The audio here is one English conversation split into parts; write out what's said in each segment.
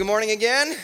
good morning again.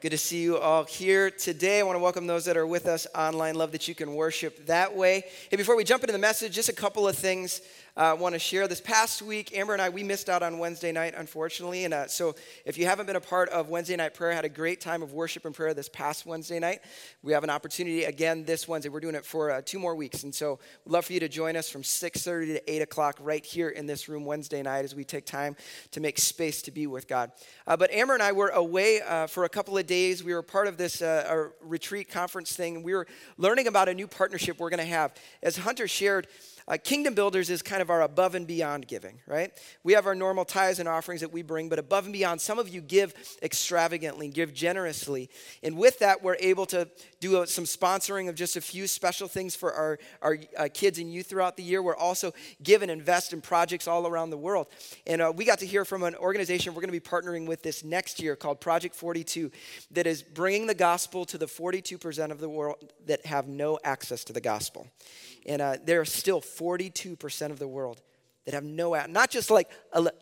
Good to see you all here today. I want to welcome those that are with us online. Love that you can worship that way. Hey, before we jump into the message, just a couple of things uh, want to share. This past week, Amber and I, we missed out on Wednesday night, unfortunately. And uh, so if you haven't been a part of Wednesday night prayer, had a great time of worship and prayer this past Wednesday night. We have an opportunity again this Wednesday. We're doing it for uh, two more weeks. And so we'd love for you to join us from 6.30 to 8 o'clock right here in this room Wednesday night as we take time to make space to be with God. Uh, but Amber and I were away uh, for a couple of days. We were part of this uh, retreat conference thing. We were learning about a new partnership we're going to have. As Hunter shared, uh, Kingdom Builders is kind of our above and beyond giving, right? We have our normal tithes and offerings that we bring, but above and beyond, some of you give extravagantly, give generously. And with that, we're able to do a, some sponsoring of just a few special things for our, our uh, kids and youth throughout the year. We're also give and invest in projects all around the world. And uh, we got to hear from an organization we're going to be partnering with this next year called Project 42 that is bringing the gospel to the 42% of the world that have no access to the gospel. And uh, there are still 42% of the world that have no, not just like,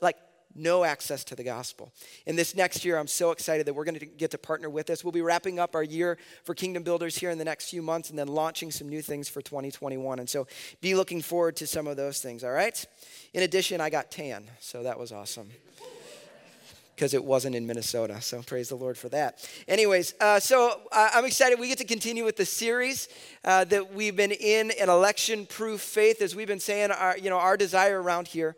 like no access to the gospel. And this next year, I'm so excited that we're going to get to partner with this. We'll be wrapping up our year for Kingdom Builders here in the next few months and then launching some new things for 2021. And so be looking forward to some of those things, all right? In addition, I got tan, so that was awesome because it wasn't in Minnesota. So praise the Lord for that. Anyways, uh, so uh, I'm excited. We get to continue with the series uh, that we've been in, an election-proof faith. As we've been saying, our, you know, our desire around here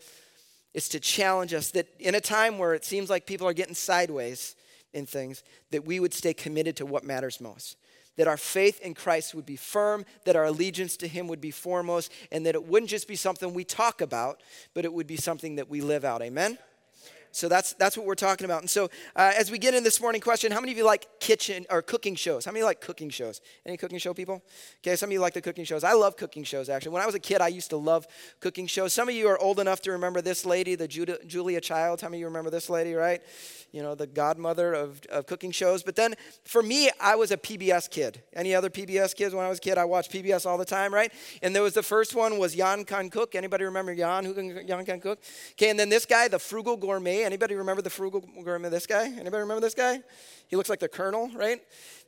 is to challenge us that in a time where it seems like people are getting sideways in things, that we would stay committed to what matters most. That our faith in Christ would be firm, that our allegiance to Him would be foremost, and that it wouldn't just be something we talk about, but it would be something that we live out. Amen? So that's that's what we're talking about. And so uh, as we get in this morning question, how many of you like kitchen or cooking shows? How many like cooking shows? Any cooking show people? Okay, some of you like the cooking shows. I love cooking shows actually. When I was a kid, I used to love cooking shows. Some of you are old enough to remember this lady, the Judah, Julia Child. How many of you remember this lady, right? You know, the godmother of, of cooking shows. But then for me, I was a PBS kid. Any other PBS kids when I was a kid? I watched PBS all the time, right? And there was the first one was Yan Can Cook. Anybody remember Yan? Who can Yan Can Cook? Okay, and then this guy, the frugal gourmet Anybody remember the frugal gourmet? This guy? Anybody remember this guy? He looks like the colonel, right?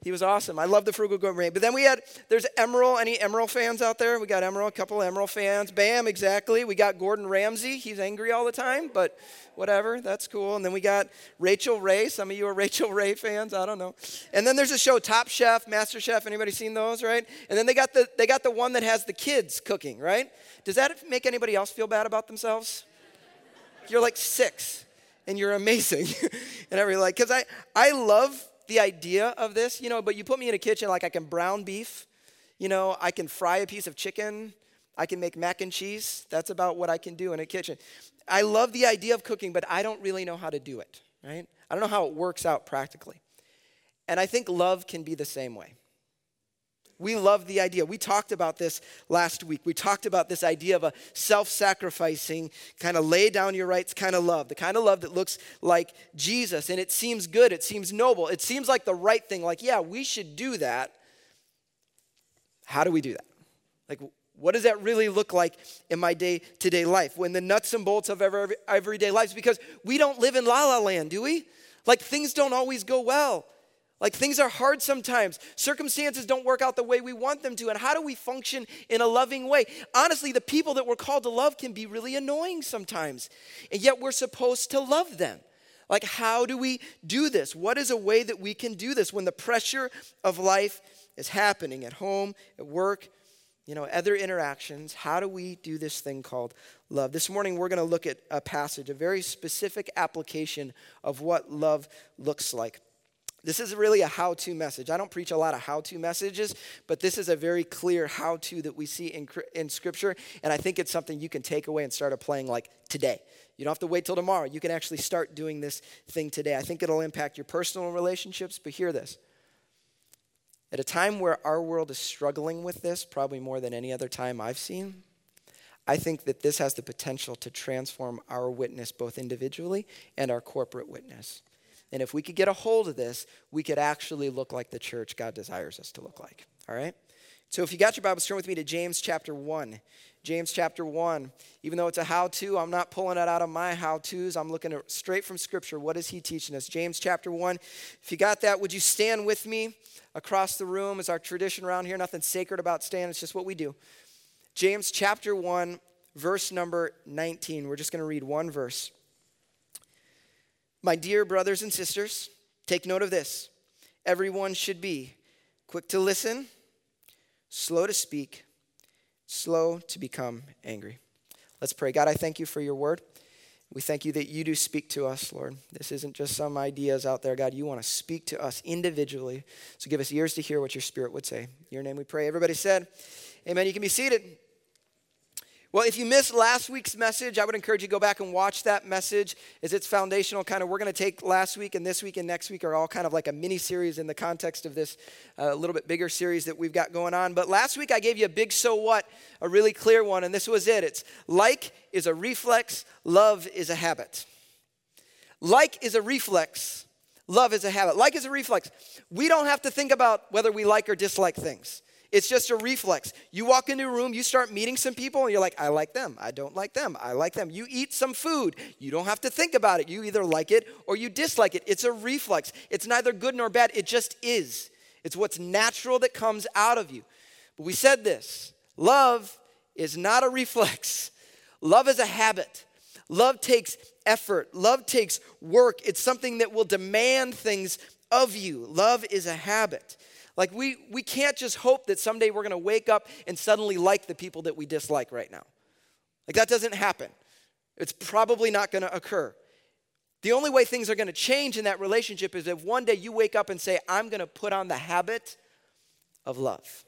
He was awesome. I love the frugal gourmet. But then we had, there's Emeril. Any Emeril fans out there? We got Emeril, a couple of Emeril fans. Bam, exactly. We got Gordon Ramsay. He's angry all the time, but whatever. That's cool. And then we got Rachael Ray. Some of you are Rachael Ray fans. I don't know. And then there's a show, Top Chef, Master Chef. Anybody seen those, right? And then they got the, they got the one that has the kids cooking, right? Does that make anybody else feel bad about themselves? You're like six and you're amazing. and everybody like, because I, I love the idea of this, you know, but you put me in a kitchen, like I can brown beef, you know, I can fry a piece of chicken, I can make mac and cheese. That's about what I can do in a kitchen. I love the idea of cooking, but I don't really know how to do it, right? I don't know how it works out practically. And I think love can be the same way. We love the idea. We talked about this last week. We talked about this idea of a self sacrificing, kind of lay down your rights kind of love, the kind of love that looks like Jesus. And it seems good, it seems noble, it seems like the right thing. Like, yeah, we should do that. How do we do that? Like, what does that really look like in my day to day life? When the nuts and bolts of every, everyday lives, because we don't live in la la land, do we? Like, things don't always go well. Like things are hard sometimes. Circumstances don't work out the way we want them to. And how do we function in a loving way? Honestly, the people that we're called to love can be really annoying sometimes. And yet we're supposed to love them. Like, how do we do this? What is a way that we can do this when the pressure of life is happening at home, at work, you know, other interactions? How do we do this thing called love? This morning, we're going to look at a passage, a very specific application of what love looks like. This is really a how to message. I don't preach a lot of how to messages, but this is a very clear how to that we see in, in Scripture. And I think it's something you can take away and start applying like today. You don't have to wait till tomorrow. You can actually start doing this thing today. I think it'll impact your personal relationships, but hear this. At a time where our world is struggling with this, probably more than any other time I've seen, I think that this has the potential to transform our witness both individually and our corporate witness. And if we could get a hold of this, we could actually look like the church God desires us to look like. All right? So if you got your Bibles, turn with me to James chapter 1. James chapter 1. Even though it's a how to, I'm not pulling it out of my how to's. I'm looking at straight from Scripture. What is he teaching us? James chapter 1. If you got that, would you stand with me across the room? Is our tradition around here. Nothing sacred about standing, it's just what we do. James chapter 1, verse number 19. We're just going to read one verse. My dear brothers and sisters, take note of this. Everyone should be quick to listen, slow to speak slow to become angry. Let's pray. God, I thank you for your word. We thank you that you do speak to us, Lord. This isn't just some ideas out there, God. You want to speak to us individually. So give us ears to hear what your spirit would say. In your name we pray. Everybody said, Amen. You can be seated. Well, if you missed last week's message, I would encourage you to go back and watch that message as it's foundational. Kind of, we're going to take last week and this week and next week are all kind of like a mini series in the context of this a uh, little bit bigger series that we've got going on. But last week I gave you a big so what, a really clear one, and this was it. It's like is a reflex, love is a habit. Like is a reflex, love is a habit. Like is a reflex. We don't have to think about whether we like or dislike things. It's just a reflex. You walk into a room, you start meeting some people, and you're like, I like them. I don't like them. I like them. You eat some food. You don't have to think about it. You either like it or you dislike it. It's a reflex. It's neither good nor bad. It just is. It's what's natural that comes out of you. But we said this love is not a reflex, love is a habit. Love takes effort, love takes work. It's something that will demand things of you. Love is a habit. Like, we, we can't just hope that someday we're to wake up and suddenly like the people that we dislike right now. Like, that doesn't happen. It's probably not to occur. The only way things are to change in that relationship is if one day you wake up and say, I'm to put on the habit of love.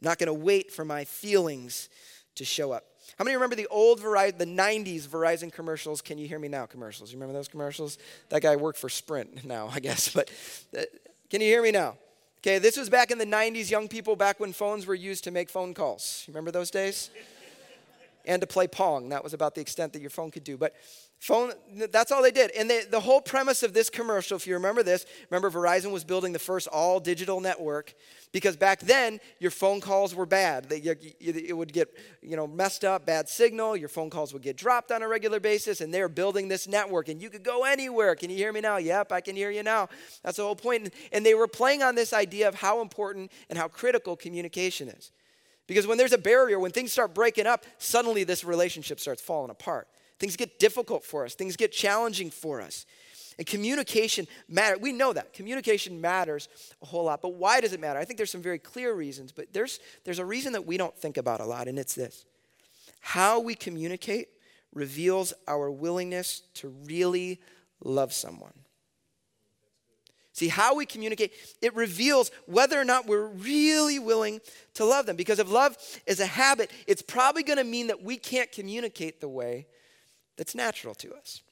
I'm not to wait for my feelings to show up. How many remember the old Verizon, the 90s Verizon commercials? Can you hear me now commercials? You remember those commercials? That guy worked for Sprint now, I guess. But uh, can you hear me now? Okay, this was back in the 90s, young people, back when phones were used to make phone calls. Remember those days? and to play Pong. That was about the extent that your phone could do. But phone, that's all they did. And they, the whole premise of this commercial, if you remember this, remember Verizon was building the first all digital network because back then your phone calls were bad. It would get you know messed up, bad signal. Your phone calls would get dropped on a regular basis, and they're building this network, and you could go anywhere. Can you hear me now? Yep, I can hear you now. That's the whole point. And they were playing on this idea of how important and how critical communication is. Because when there's a barrier, when things start breaking up, suddenly this relationship starts falling apart. Things get difficult for us, things get challenging for us. And communication matters. We know that. Communication matters a whole lot. But why does it matter? I think there's some very clear reasons, but there's, there's a reason that we don't think about a lot, and it's this how we communicate reveals our willingness to really love someone. See, how we communicate, it reveals whether or not we're really willing to love them. Because if love is a habit, it's probably going to mean that we can't communicate the way that's natural to us.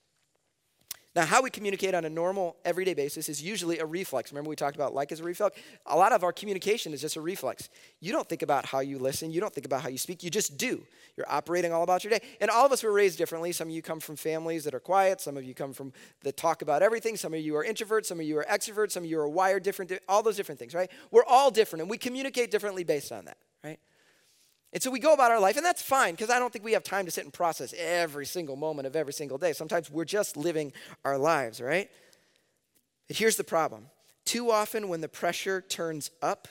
Now, how we communicate on a normal, everyday basis is usually a reflex. Remember, we talked about like as a reflex? A lot of our communication is just a reflex. You don't think about how you listen, you don't think about how you speak, you just do. You're operating all about your day. And all of us were raised differently. Some of you come from families that are quiet, some of you come from that talk about everything, some of you are introverts, some of you are extroverts, some of you are wired different, all those different things, right? We're all different, and we communicate differently based on that, right? And so we go about our life, and that's fine because I don't think we have time to sit and process every single moment of every single day. Sometimes we're just living our lives, right? But here's the problem too often, when the pressure turns up,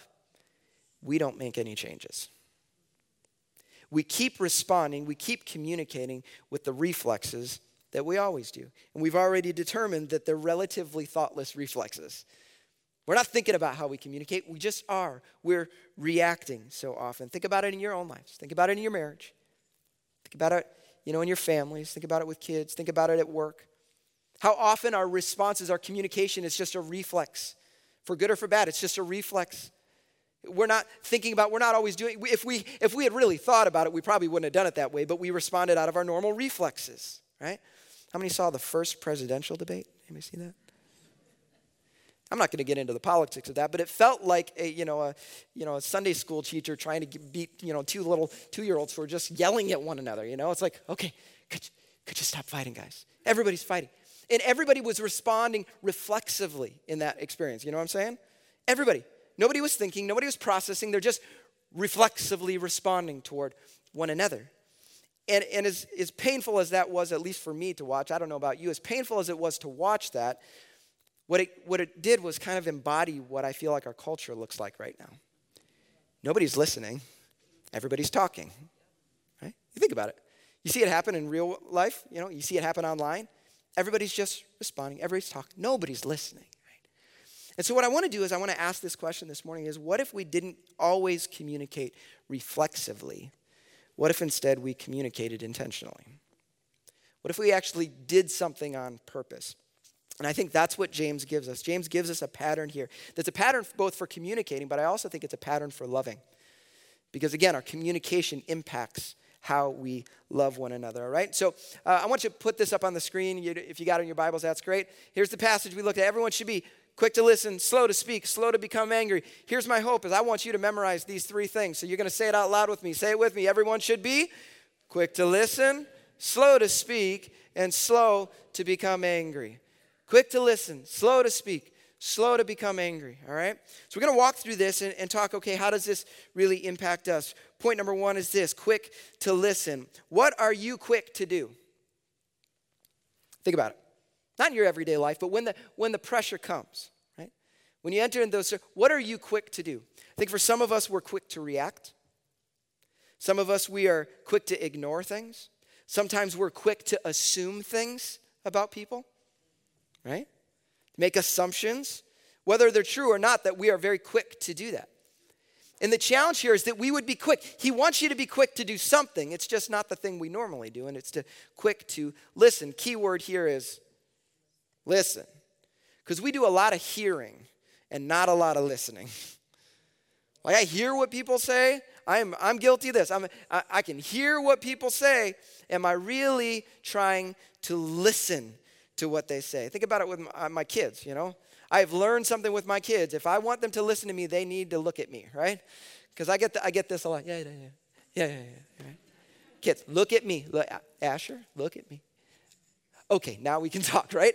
we don't make any changes. We keep responding, we keep communicating with the reflexes that we always do. And we've already determined that they're relatively thoughtless reflexes. We're not thinking about how we communicate, we just are. We're reacting so often. Think about it in your own lives. Think about it in your marriage. Think about it, you know, in your families. Think about it with kids. Think about it at work. How often our responses, our communication is just a reflex. For good or for bad, it's just a reflex. We're not thinking about, we're not always doing, if we, if we had really thought about it, we probably wouldn't have done it that way, but we responded out of our normal reflexes, right? How many saw the first presidential debate? Anybody see that? I'm not going to get into the politics of that, but it felt like a, you know, a, you know, a Sunday school teacher trying to beat, you know, two little two-year-olds who are just yelling at one another, you know? It's like, okay, could you, could you stop fighting, guys? Everybody's fighting. And everybody was responding reflexively in that experience. You know what I'm saying? Everybody. Nobody was thinking, nobody was processing. They're just reflexively responding toward one another. And, and as, as painful as that was, at least for me to watch, I don't know about you, as painful as it was to watch that, what it, what it did was kind of embody what I feel like our culture looks like right now. Nobody's listening, everybody's talking. Right? You think about it. You see it happen in real life, you know, you see it happen online. Everybody's just responding, everybody's talking, nobody's listening. Right? And so what I want to do is I want to ask this question this morning is what if we didn't always communicate reflexively? What if instead we communicated intentionally? What if we actually did something on purpose? And I think that's what James gives us. James gives us a pattern here that's a pattern both for communicating, but I also think it's a pattern for loving. Because again, our communication impacts how we love one another, all right? So uh, I want you to put this up on the screen. You, if you got it in your Bibles, that's great. Here's the passage we looked at. Everyone should be quick to listen, slow to speak, slow to become angry. Here's my hope is I want you to memorize these three things. So you're going to say it out loud with me. Say it with me. Everyone should be quick to listen, slow to speak, and slow to become angry. Quick to listen, slow to speak, slow to become angry. All right? So we're to walk through this and, and talk okay, how does this really impact us? Point number one is this quick to listen. What are you quick to do? Think about it. Not in your everyday life, but when the, when the pressure comes, right? When you enter in those, what are you quick to do? I think for some of us, we're quick to react. Some of us, we are quick to ignore things. Sometimes we're quick to assume things about people, right? Make assumptions, whether they're true or not, that we are very quick to do that. And the challenge here is that we would be quick. He wants you to be quick to do something. It's just not the thing we normally do, and it's to quick to listen. Key word here is Listen. Because we do a lot of hearing and not a lot of listening. like I hear what people say. I'm, I'm guilty of this. I'm, I, I can hear what people say. Am I really trying to listen to what they say? Think about it with my, uh, my kids, you know. I've learned something with my kids. If I want them to listen to me, they need to look at me, right? Because I get I get this a lot. Yeah, yeah, yeah, yeah, yeah, yeah. Right? Kids, look at me. Look, Asher, look at me. Okay, now we can talk, right?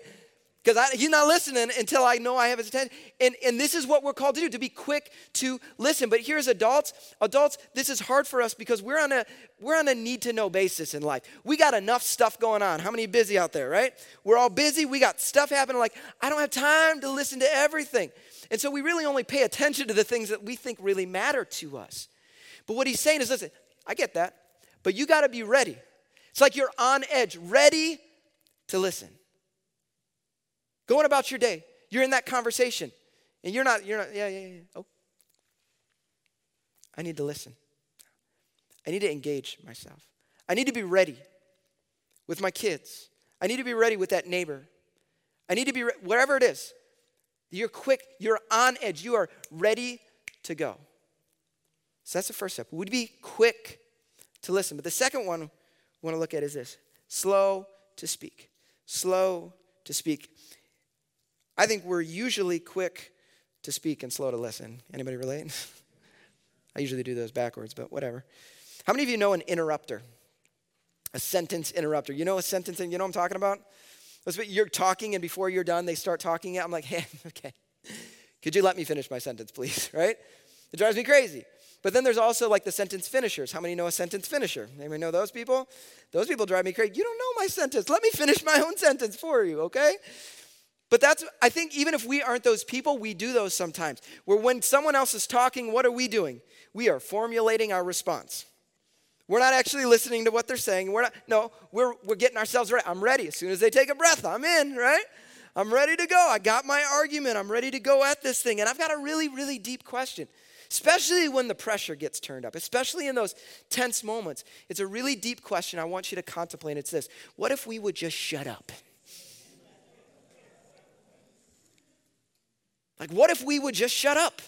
Because he's not listening until I know I have his attention. And, and this is what we're called to do, to be quick to listen. But here's adults. Adults, this is hard for us because we're on a we're on a need to know basis in life. We got enough stuff going on. How many busy out there, right? We're all busy. We got stuff happening. Like, I don't have time to listen to everything. And so we really only pay attention to the things that we think really matter to us. But what he's saying is listen, I get that, but you got to be ready. It's like you're on edge, ready to listen. Going about your day. You're in that conversation. And you're not, you're not, yeah, yeah, yeah. Oh. I need to listen. I need to engage myself. I need to be ready with my kids. I need to be ready with that neighbor. I need to be, re- wherever it is. You're quick, you're on edge, you are ready to go. So that's the first step. Would be quick to listen. But the second one we want to look at is this slow to speak. Slow to speak. I think we're usually quick to speak and slow to listen. Anybody relate? I usually do those backwards, but whatever. How many of you know an interrupter? A sentence interrupter. You know a sentence, and you know what I'm talking about? You're talking, and before you're done, they start talking. I'm like, hey, okay. Could you let me finish my sentence, please? Right? It drives me crazy. But then there's also like the sentence finishers. How many know a sentence finisher? Anybody know those people? Those people drive me crazy. You don't know my sentence. Let me finish my own sentence for you, okay? But that's, I think, even if we aren't those people, we do those sometimes. Where when someone else is talking, what are we doing? We are formulating our response. We're not actually listening to what they're saying. We're not, no, we're, we're getting ourselves ready. I'm ready. As soon as they take a breath, I'm in, right? I'm ready to go. I got my argument. I'm ready to go at this thing. And I've got a really, really deep question, especially when the pressure gets turned up, especially in those tense moments. It's a really deep question I want you to contemplate. It's this What if we would just shut up? Like, what if we would just shut up?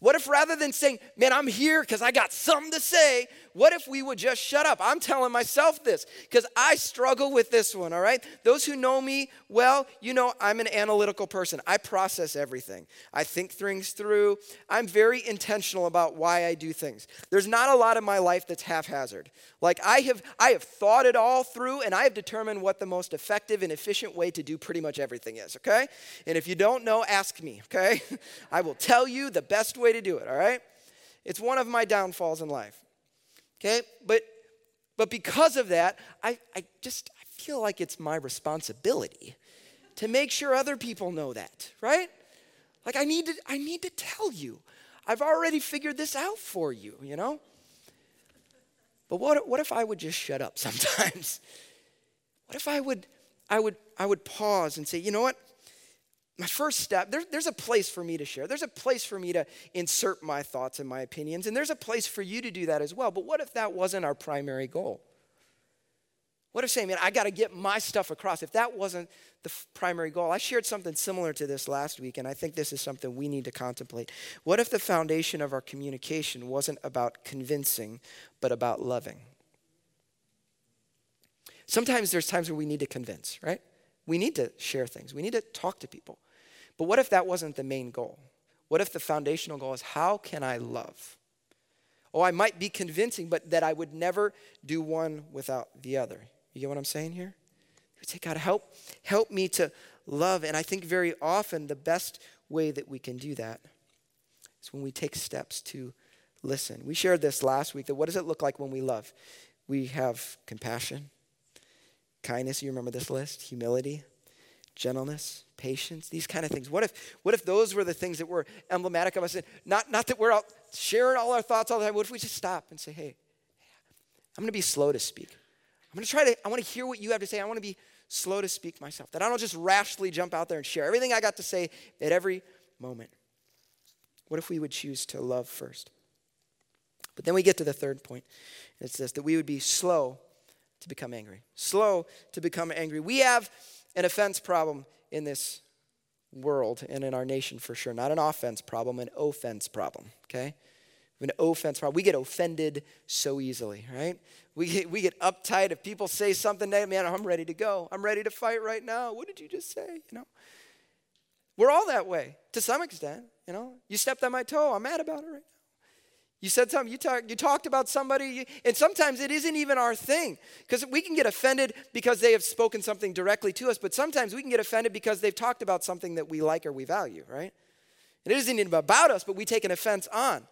What if rather than saying, man, I'm here because I got something to say, what if we would just shut up? I'm telling myself this because I struggle with this one, all right? Those who know me well, you know I'm an analytical person. I process everything, I think things through. I'm very intentional about why I do things. There's not a lot of my life that's haphazard. Like I have I have thought it all through and I have determined what the most effective and efficient way to do pretty much everything is, okay? And if you don't know, ask me, okay? I will tell you the best way to do it, all right? It's one of my downfalls in life. Okay? But but because of that, I, I just I feel like it's my responsibility to make sure other people know that, right? Like I need to I need to tell you. I've already figured this out for you, you know? But what, what if I would just shut up sometimes? What if I would I would I would pause and say, you know what? My first step, there, there's a place for me to share. There's a place for me to insert my thoughts and my opinions, and there's a place for you to do that as well. But what if that wasn't our primary goal? What if saying, man, I got to get my stuff across? If that wasn't the f- primary goal, I shared something similar to this last week, and I think this is something we need to contemplate. What if the foundation of our communication wasn't about convincing, but about loving? Sometimes there's times where we need to convince, right? We need to share things, we need to talk to people. But what if that wasn't the main goal? What if the foundational goal is how can I love? Oh, I might be convincing, but that I would never do one without the other. You get what I'm saying here? We say, God, help, help me to love. And I think very often the best way that we can do that is when we take steps to listen. We shared this last week that what does it look like when we love? We have compassion, kindness, you remember this list, humility, gentleness, patience, these kind of things. What if, what if those were the things that were emblematic of us? Not, not that we're out sharing all our thoughts all the time. What if we just stop and say, hey, I'm going to be slow to speak. I'm going to try to, I want to hear what you have to say. I want to be slow to speak myself. That I don't just rashly jump out there and share everything I got to say at every moment. What if we would choose to love first? But then we get to the third point. It's this that we would be slow to become angry. Slow to become angry. We have an offense problem in this world and in our nation for sure. Not an offense problem, an offense problem, okay? An offense problem. We get offended so easily, right? We get, we get uptight if people say something, man, I'm ready to go. I'm ready to fight right now. What did you just say? You know? We're all that way to some extent, you know? You stepped on my toe, I'm mad about it right now. You said something, you, talk, you talked about somebody, and sometimes it isn't even our thing. Because we can get offended because they have spoken something directly to us, but sometimes we can get offended because they've talked about something that we like or we value, right? And it isn't even about us, but we take an offense on.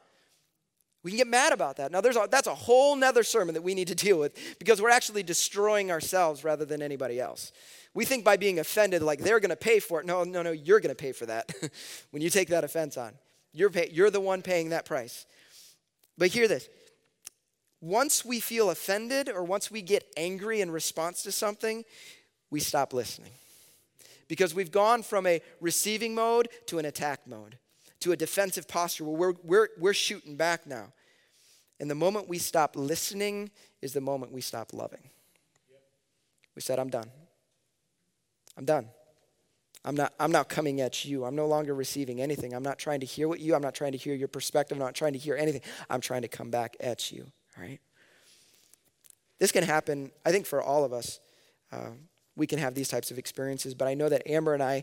We can get mad about that. Now, there's a, that's a whole nother sermon that we need to deal with because we're actually destroying ourselves rather than anybody else. We think by being offended, like they're going to pay for it. No, no, no, you're going to pay for that when you take that offense on. You're, pay, you're the one paying that price. But hear this once we feel offended or once we get angry in response to something, we stop listening. Because we've gone from a receiving mode to an attack mode, to a defensive posture where we're, we're, we're shooting back now. And the moment we stop listening is the moment we stop loving. We said, I'm done. I'm done. I'm not, I'm not coming at you. I'm no longer receiving anything. I'm not trying to hear what you, I'm not trying to hear your perspective. I'm not trying to hear anything. I'm trying to come back at you, all right? This can happen, I think, for all of us. Uh, we can have these types of experiences, but I know that Amber and I,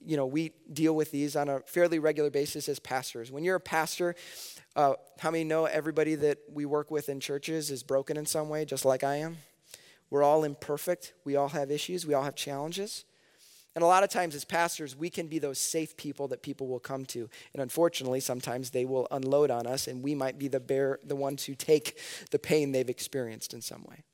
you know, we deal with these on a fairly regular basis as pastors. When you're a pastor, uh, how many know everybody that we work with in churches is broken in some way, just like I am? We're all imperfect. We all have issues. We all have challenges. And a lot of times, as pastors, we can be those safe people that people will come to. And unfortunately, sometimes they will unload on us, and we might be the bear, the ones who take the pain they've experienced in some way.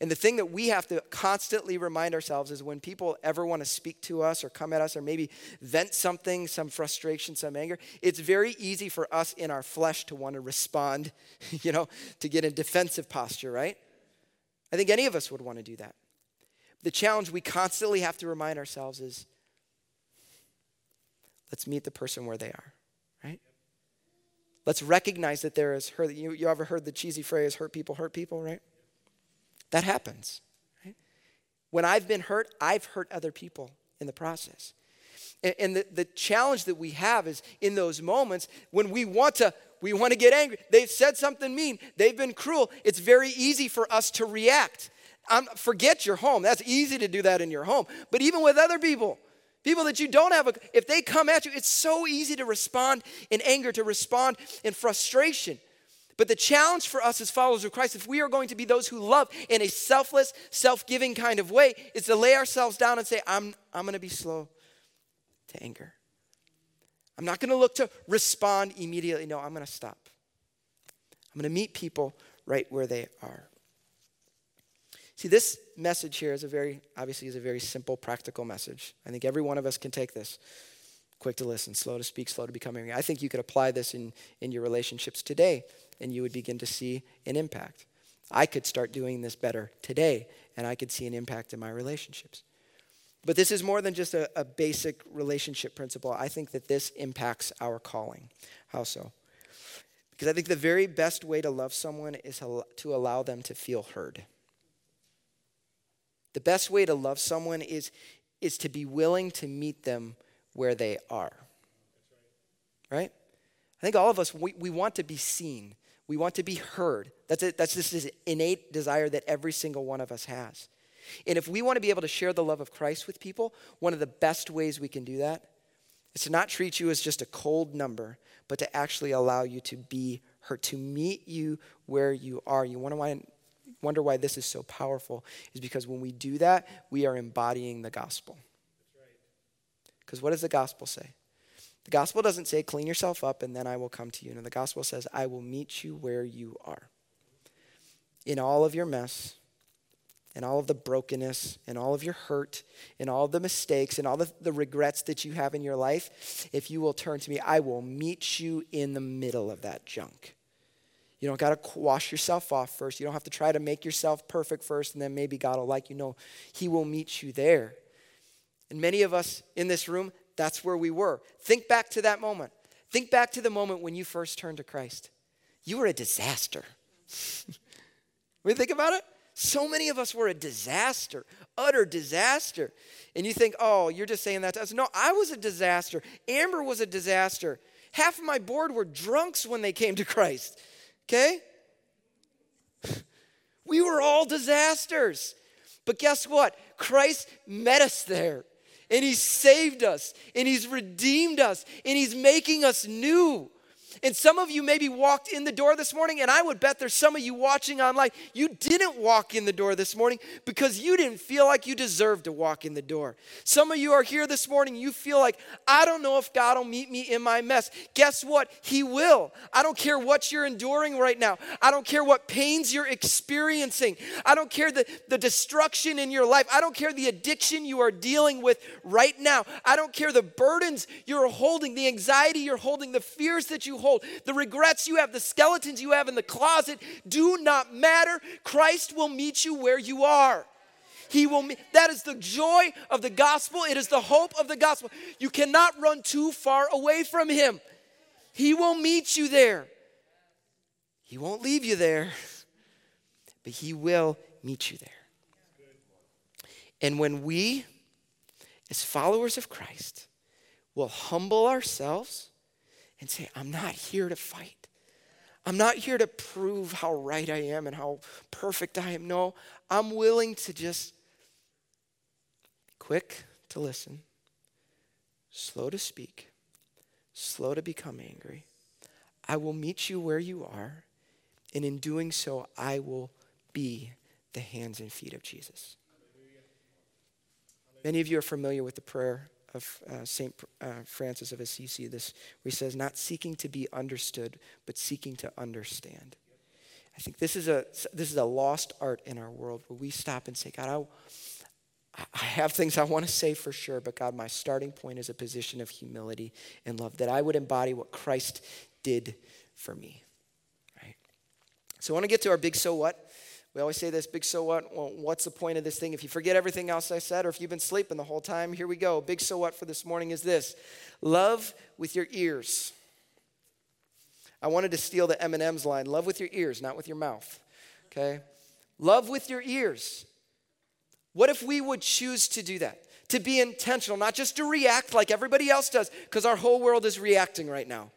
And the thing that we have to constantly remind ourselves is when people ever want to speak to us or come at us or maybe vent something, some frustration, some anger, it's very easy for us in our flesh to want to respond, you know, to get in defensive posture, right? I think any of us would want to do that the challenge we constantly have to remind ourselves is let's meet the person where they are, right? Let's recognize that there is hurt. You, you ever heard the cheesy phrase, hurt people, hurt people, right? That happens. Right? When I've been hurt, I've hurt other people in the process. And, and the, the challenge that we have is in those moments when we want to we want to get angry. They've said something mean. They've been cruel. It's very easy for us to react. I'm, forget your home. That's easy to do that in your home. But even with other people, people that you don't have, a, if they come at you, it's so easy to respond in anger, to respond in frustration. But the challenge for us as followers of Christ, if we are going to be those who love in a selfless, self giving kind of way, is to lay ourselves down and say, I'm, I'm going to be slow to anger. I'm not going to look to respond immediately. No, I'm going to stop. I'm going to meet people right where they are. See, this message here is a very, obviously, is a very simple, practical message. I think every one of us can take this. Quick to listen, slow to speak, slow to become angry. I think you could apply this in, in your relationships today, and you would begin to see an impact. I could start doing this better today, and I could see an impact in my relationships. But this is more than just a, a basic relationship principle. I think that this impacts our calling. How so? Because I think the very best way to love someone is to allow them to feel heard. The best way to love someone is, is to be willing to meet them where they are. Right? I think all of us, we, we want to be seen. We want to be heard. That's, it. That's this innate desire that every single one of us has. And if we want to be able to share the love of Christ with people, one of the best ways we can do that is to not treat you as just a cold number, but to actually allow you to be heard, to meet you where you are. You want to wonder why this is so powerful is because when we do that, we are embodying the gospel. Because what does the gospel say? The gospel doesn't say, clean yourself up and then I will come to you. No, the gospel says, I will meet you where you are. In all of your mess, in all of the brokenness, in all of your hurt, in all the mistakes, and all the, the regrets that you have in your life, if you will turn to me, I will meet you in the middle of that junk. You don't got to wash yourself off first. You don't have to try to make yourself perfect first, and then maybe God will like you. No, He will meet you there. And many of us in this room, that's where we were. Think back to that moment. Think back to the moment when you first turned to Christ. You were a disaster. when you think about it, so many of us were a disaster, utter disaster. And you think, oh, you're just saying that to us. No, I was a disaster. Amber was a disaster. Half of my board were drunks when they came to Christ. Okay? We were all disasters. But guess what? Christ met us there. And He saved us. And He's redeemed us. And He's making us new. And some of you maybe walked in the door this morning, and I would bet there's some of you watching online, you didn't walk in the door this morning because you didn't feel like you deserved to walk in the door. Some of you are here this morning, you feel like, I don't know if God will meet me in my mess. Guess what? He will. I don't care what you're enduring right now, I don't care what pains you're experiencing, I don't care the, the destruction in your life, I don't care the addiction you are dealing with right now, I don't care the burdens you're holding, the anxiety you're holding, the fears that you hold, the regrets you have, the skeletons you have in the closet do not matter. Christ will meet you where you are. He will meet, that is the joy of the gospel. It is the hope of the gospel. You cannot run too far away from him. He will meet you there. He won't leave you there, but he will meet you there. And when we, as followers of Christ, will humble ourselves and say, I'm not here to fight. I'm not here to prove how right I am and how perfect I am. No, I'm willing to just quick to listen, slow to speak, slow to become angry. I will meet you where you are, and in doing so, I will be the hands and feet of Jesus. Many of you are familiar with the prayer of uh, St. Uh, Francis of Assisi, this, where he says, not seeking to be understood, but seeking to understand. I think this is a, this is a lost art in our world where we stop and say, God, I, I have things I want to say for sure, but God, my starting point is a position of humility and love, that I would embody what Christ did for me. Right? So I want to get to our big so what. We always say this big so what? Well, what's the point of this thing? If you forget everything else I said, or if you've been sleeping the whole time, here we go. Big so what for this morning is this love with your ears. I wanted to steal the M&M's line love with your ears, not with your mouth. Okay? Love with your ears. What if we would choose to do that? To be intentional, not just to react like everybody else does, because our whole world is reacting right now.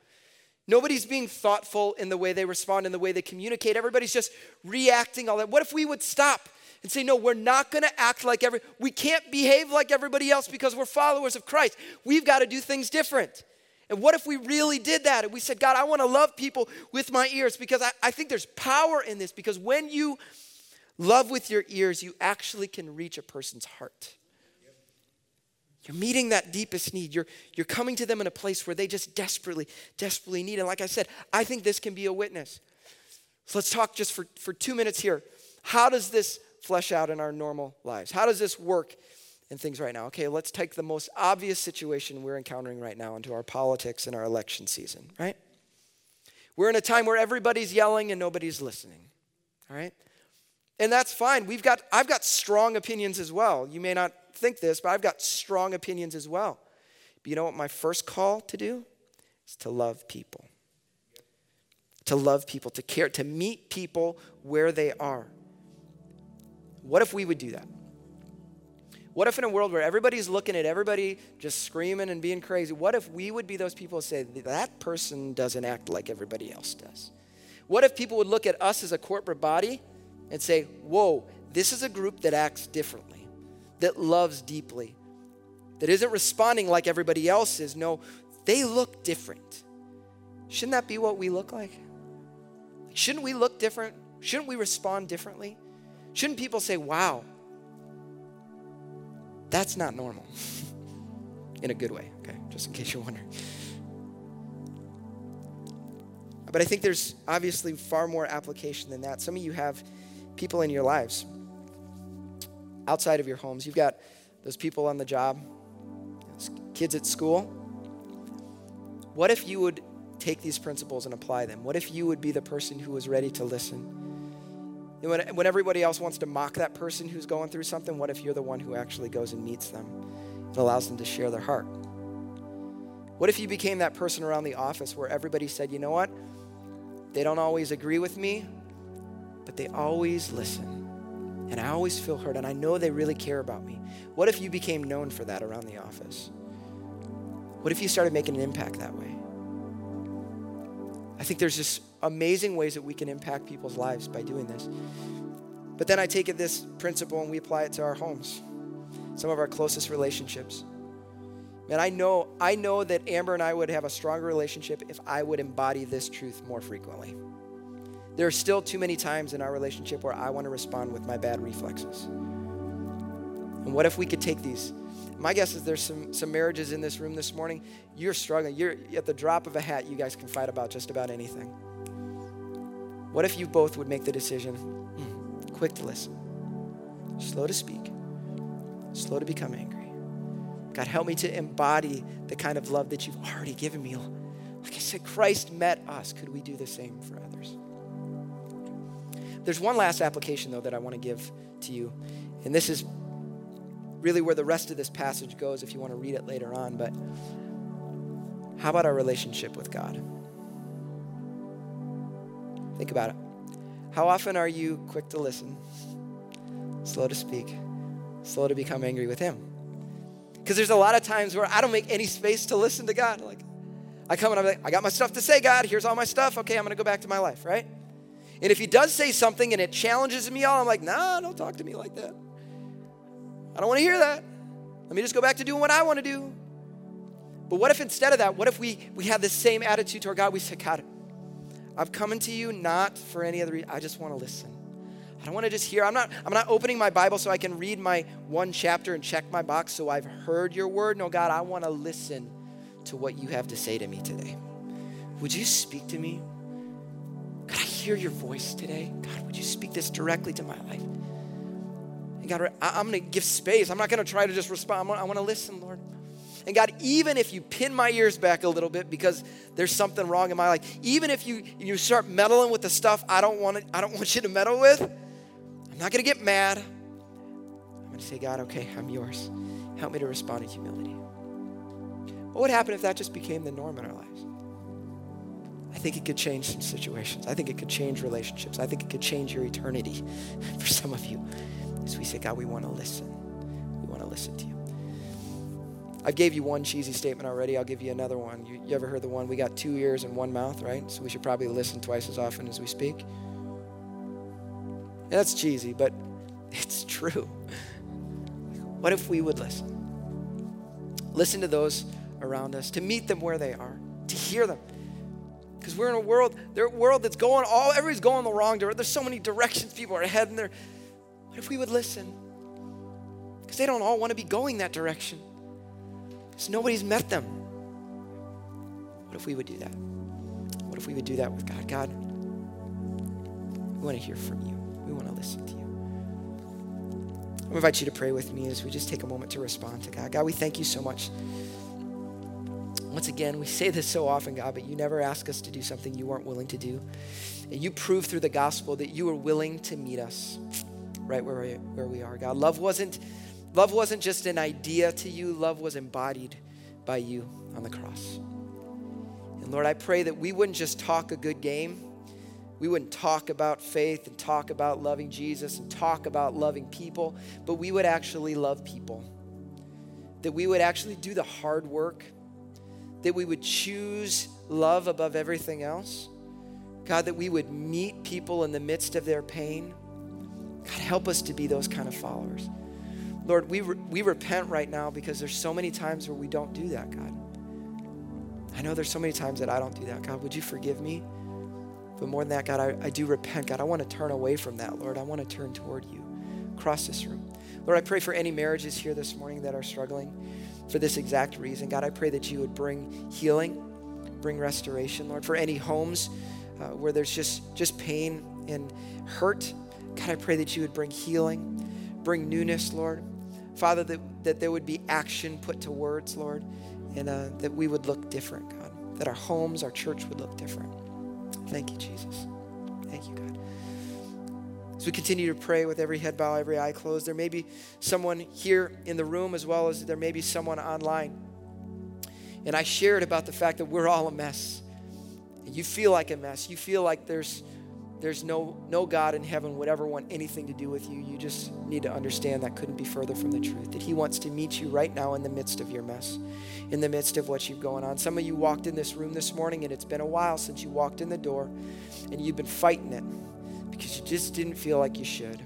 Nobody's being thoughtful in the way they respond, in the way they communicate. Everybody's just reacting all that. What if we would stop and say, no, we're not going to act like every, we can't behave like everybody else because we're followers of Christ. We've got to do things different. And what if we really did that? And we said, God, I want to love people with my ears because I, I think there's power in this because when you love with your ears, you actually can reach a person's heart. You're meeting that deepest need. You're, you're coming to them in a place where they just desperately, desperately need. And like I said, I think this can be a witness. So let's talk just for, for two minutes here. How does this flesh out in our normal lives? How does this work in things right now? Okay, let's take the most obvious situation we're encountering right now into our politics and our election season, right? We're in a time where everybody's yelling and nobody's listening, all right? And that's fine. We've got, I've got strong opinions as well. You may not think this, but I've got strong opinions as well. But you know what my first call to do is to love people. To love people, to care, to meet people where they are. What if we would do that? What if in a world where everybody's looking at everybody just screaming and being crazy, what if we would be those people who say, that person doesn't act like everybody else does? What if people would look at us as a corporate body and say, whoa, this is a group that acts differently, that loves deeply, that isn't responding like everybody else is. No, they look different. Shouldn't that be what we look like? Shouldn't we look different? Shouldn't we respond differently? Shouldn't people say, wow, that's not normal? in a good way, okay, just in case you're wondering. But I think there's obviously far more application than that. Some of you have people in your lives outside of your homes. You've got those people on the job, kids at school. What if you would take these principles and apply them? What if you would be the person who was ready to listen? And when, when everybody else wants to mock that person who's going through something, what if you're the one who actually goes and meets them and allows them to share their heart? What if you became that person around the office where everybody said, you know what? They don't always agree with me, but they always listen. And I always feel hurt, and I know they really care about me. What if you became known for that around the office? What if you started making an impact that way? I think there's just amazing ways that we can impact people's lives by doing this. But then I take it this principle and we apply it to our homes, some of our closest relationships. Man, I know, I know that Amber and I would have a stronger relationship if I would embody this truth more frequently. There are still too many times in our relationship where I want to respond with my bad reflexes. And what if we could take these? My guess is there's some, some marriages in this room this morning. You're struggling. You're at the drop of a hat, you guys can fight about just about anything. What if you both would make the decision mm, quick to listen, slow to speak, slow to become angry? God, help me to embody the kind of love that you've already given me. Like I said, Christ met us. Could we do the same for others? There's one last application, though, that I want to give to you. And this is really where the rest of this passage goes if you want to read it later on. But how about our relationship with God? Think about it. How often are you quick to listen, slow to speak, slow to become angry with Him? Because there's a lot of times where I don't make any space to listen to God. Like, I come and I'm like, I got my stuff to say, God. Here's all my stuff. Okay, I'm going to go back to my life, right? And if he does say something and it challenges me all, I'm like, nah, don't talk to me like that. I don't want to hear that. Let me just go back to doing what I want to do. But what if instead of that, what if we, we have the same attitude toward God? We say, God, I'm coming to you not for any other reason. I just want to listen. I don't want to just hear. I'm not, I'm not opening my Bible so I can read my one chapter and check my box so I've heard your word. No, God, I want to listen to what you have to say to me today. Would you speak to me? I hear your voice today. God, would you speak this directly to my life? And God, I'm going to give space. I'm not going to try to just respond. I want to listen, Lord. And God, even if you pin my ears back a little bit because there's something wrong in my life, even if you, you start meddling with the stuff I don't want to, I don't want you to meddle with, I'm not to get mad. I'm to say, God, okay, I'm yours. Help me to respond in humility. What would happen if that just became the norm in our lives? I think it could change some situations. I think it could change relationships. I think it could change your eternity for some of you. As we say, God, we want to listen. We want to listen to you. I gave you one cheesy statement already. I'll give you another one. You, you ever heard the one, we got two ears and one mouth, right? So we should probably listen twice as often as we speak. And that's cheesy, but it's true. What if we would listen? Listen to those around us, to meet them where they are, to hear them because we're in a world, a world that's going all, everybody's going the wrong direction. There's so many directions people are heading there. What if we would listen? Because they don't all want to be going that direction. Because nobody's met them. What if we would do that? What if we would do that with God? God, We want to hear from you. We want to listen to you. I invite you to pray with me as we just take a moment to respond to God. God, we thank you so much. Once again, we say this so often, God, but you never ask us to do something you weren't willing to do. And you proved through the gospel that you were willing to meet us right where we, where we are. God, love wasn't, love wasn't just an idea to you, love was embodied by you on the cross. And Lord, I pray that we wouldn't just talk a good game. We wouldn't talk about faith and talk about loving Jesus and talk about loving people, but we would actually love people. That we would actually do the hard work. That we would choose love above everything else. God, that we would meet people in the midst of their pain. God, help us to be those kind of followers. Lord, we, re- we repent right now because there's so many times where we don't do that, God. I know there's so many times that I don't do that. God, would you forgive me? But more than that, God, I, I do repent. God, I want to turn away from that, Lord. I want to turn toward you across this room. Lord, I pray for any marriages here this morning that are struggling for this exact reason. God, I pray that you would bring healing, bring restoration, Lord. For any homes uh, where there's just, just pain and hurt, God, I pray that you would bring healing, bring newness, Lord. Father, that, that there would be action put to words, Lord, and uh, that we would look different, God. That our homes, our church would look different. Thank you, Jesus. Thank you, God. As we continue to pray with every head bow, every eye closed, there may be someone here in the room as well as there may be someone online. And I shared about the fact that we're all a mess. You feel like a mess. You feel like there's there's no no God in heaven would ever want anything to do with you. You just need to understand that couldn't be further from the truth. That He wants to meet you right now in the midst of your mess, in the midst of what you've going on. Some of you walked in this room this morning, and it's been a while since you walked in the door, and you've been fighting it because you just didn't feel like you should.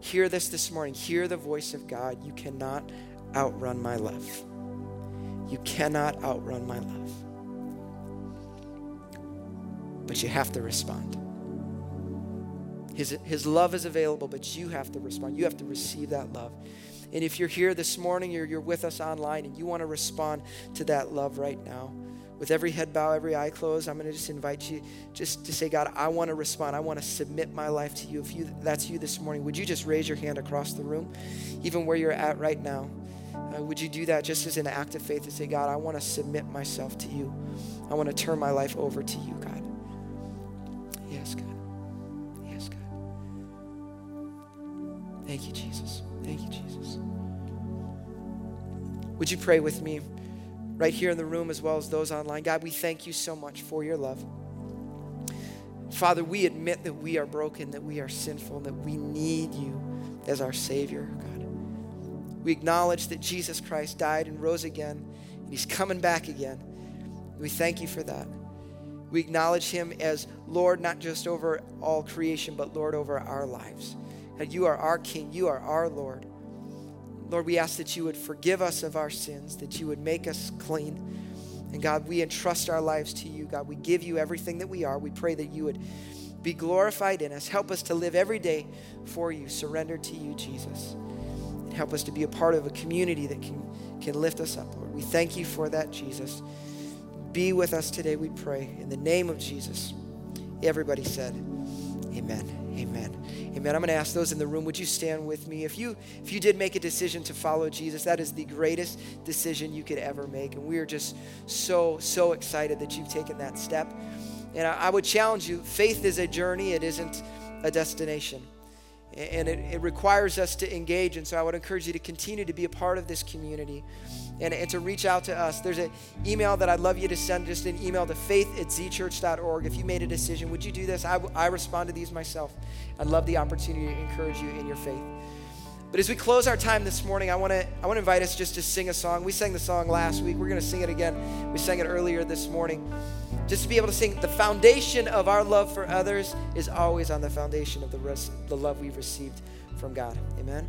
Hear this this morning. Hear the voice of God. You cannot outrun my love. You cannot outrun my love. But you have to respond. His, his love is available, but you have to respond. You have to receive that love. And if you're here this morning or you're with us online and you want to respond to that love right now, with every head bow, every eye closed, I'm going to just invite you just to say, God, I want to respond. I want to submit my life to you. If you that's you this morning, would you just raise your hand across the room, even where you're at right now? Uh, would you do that just as an act of faith to say, God, I want to submit myself to you. I want to turn my life over to you, God. Yes, God. Yes, God. Thank you, Jesus. Thank you, Jesus. Would you pray with me right here in the room as well as those online? God, we thank you so much for your love. Father, we admit that we are broken, that we are sinful, and that we need you as our Savior, God. We acknowledge that Jesus Christ died and rose again, and He's coming back again. We thank you for that. We acknowledge Him as Lord, not just over all creation, but Lord over our lives. And you are our King, you are our Lord. Lord, we ask that you would forgive us of our sins, that you would make us clean. And God, we entrust our lives to you. God, we give you everything that we are. We pray that you would be glorified in us. Help us to live every day for you, surrendered to you, Jesus. And help us to be a part of a community that can, can lift us up, Lord. We thank you for that, Jesus. Be with us today, we pray. In the name of Jesus. Everybody said, Amen. Amen. Amen. I'm going to ask those in the room, would you stand with me? If you if you did make a decision to follow Jesus, that is the greatest decision you could ever make. And we are just so, so excited that you've taken that step. And I, I would challenge you, faith is a journey, it isn't a destination. And it, it requires us to engage. And so I would encourage you to continue to be a part of this community and, and to reach out to us. There's an email that I'd love you to send, just an email to faith at zchurch.org. If you made a decision, would you do this? I, I respond to these myself. I'd love the opportunity to encourage you in your faith. But as we close our time this morning, I want to I want to invite us just to sing a song. We sang the song last week. We're going to sing it again. We sang it earlier this morning. Just to be able to sing the foundation of our love for others is always on the foundation of the rest, the love we've received from God. Amen.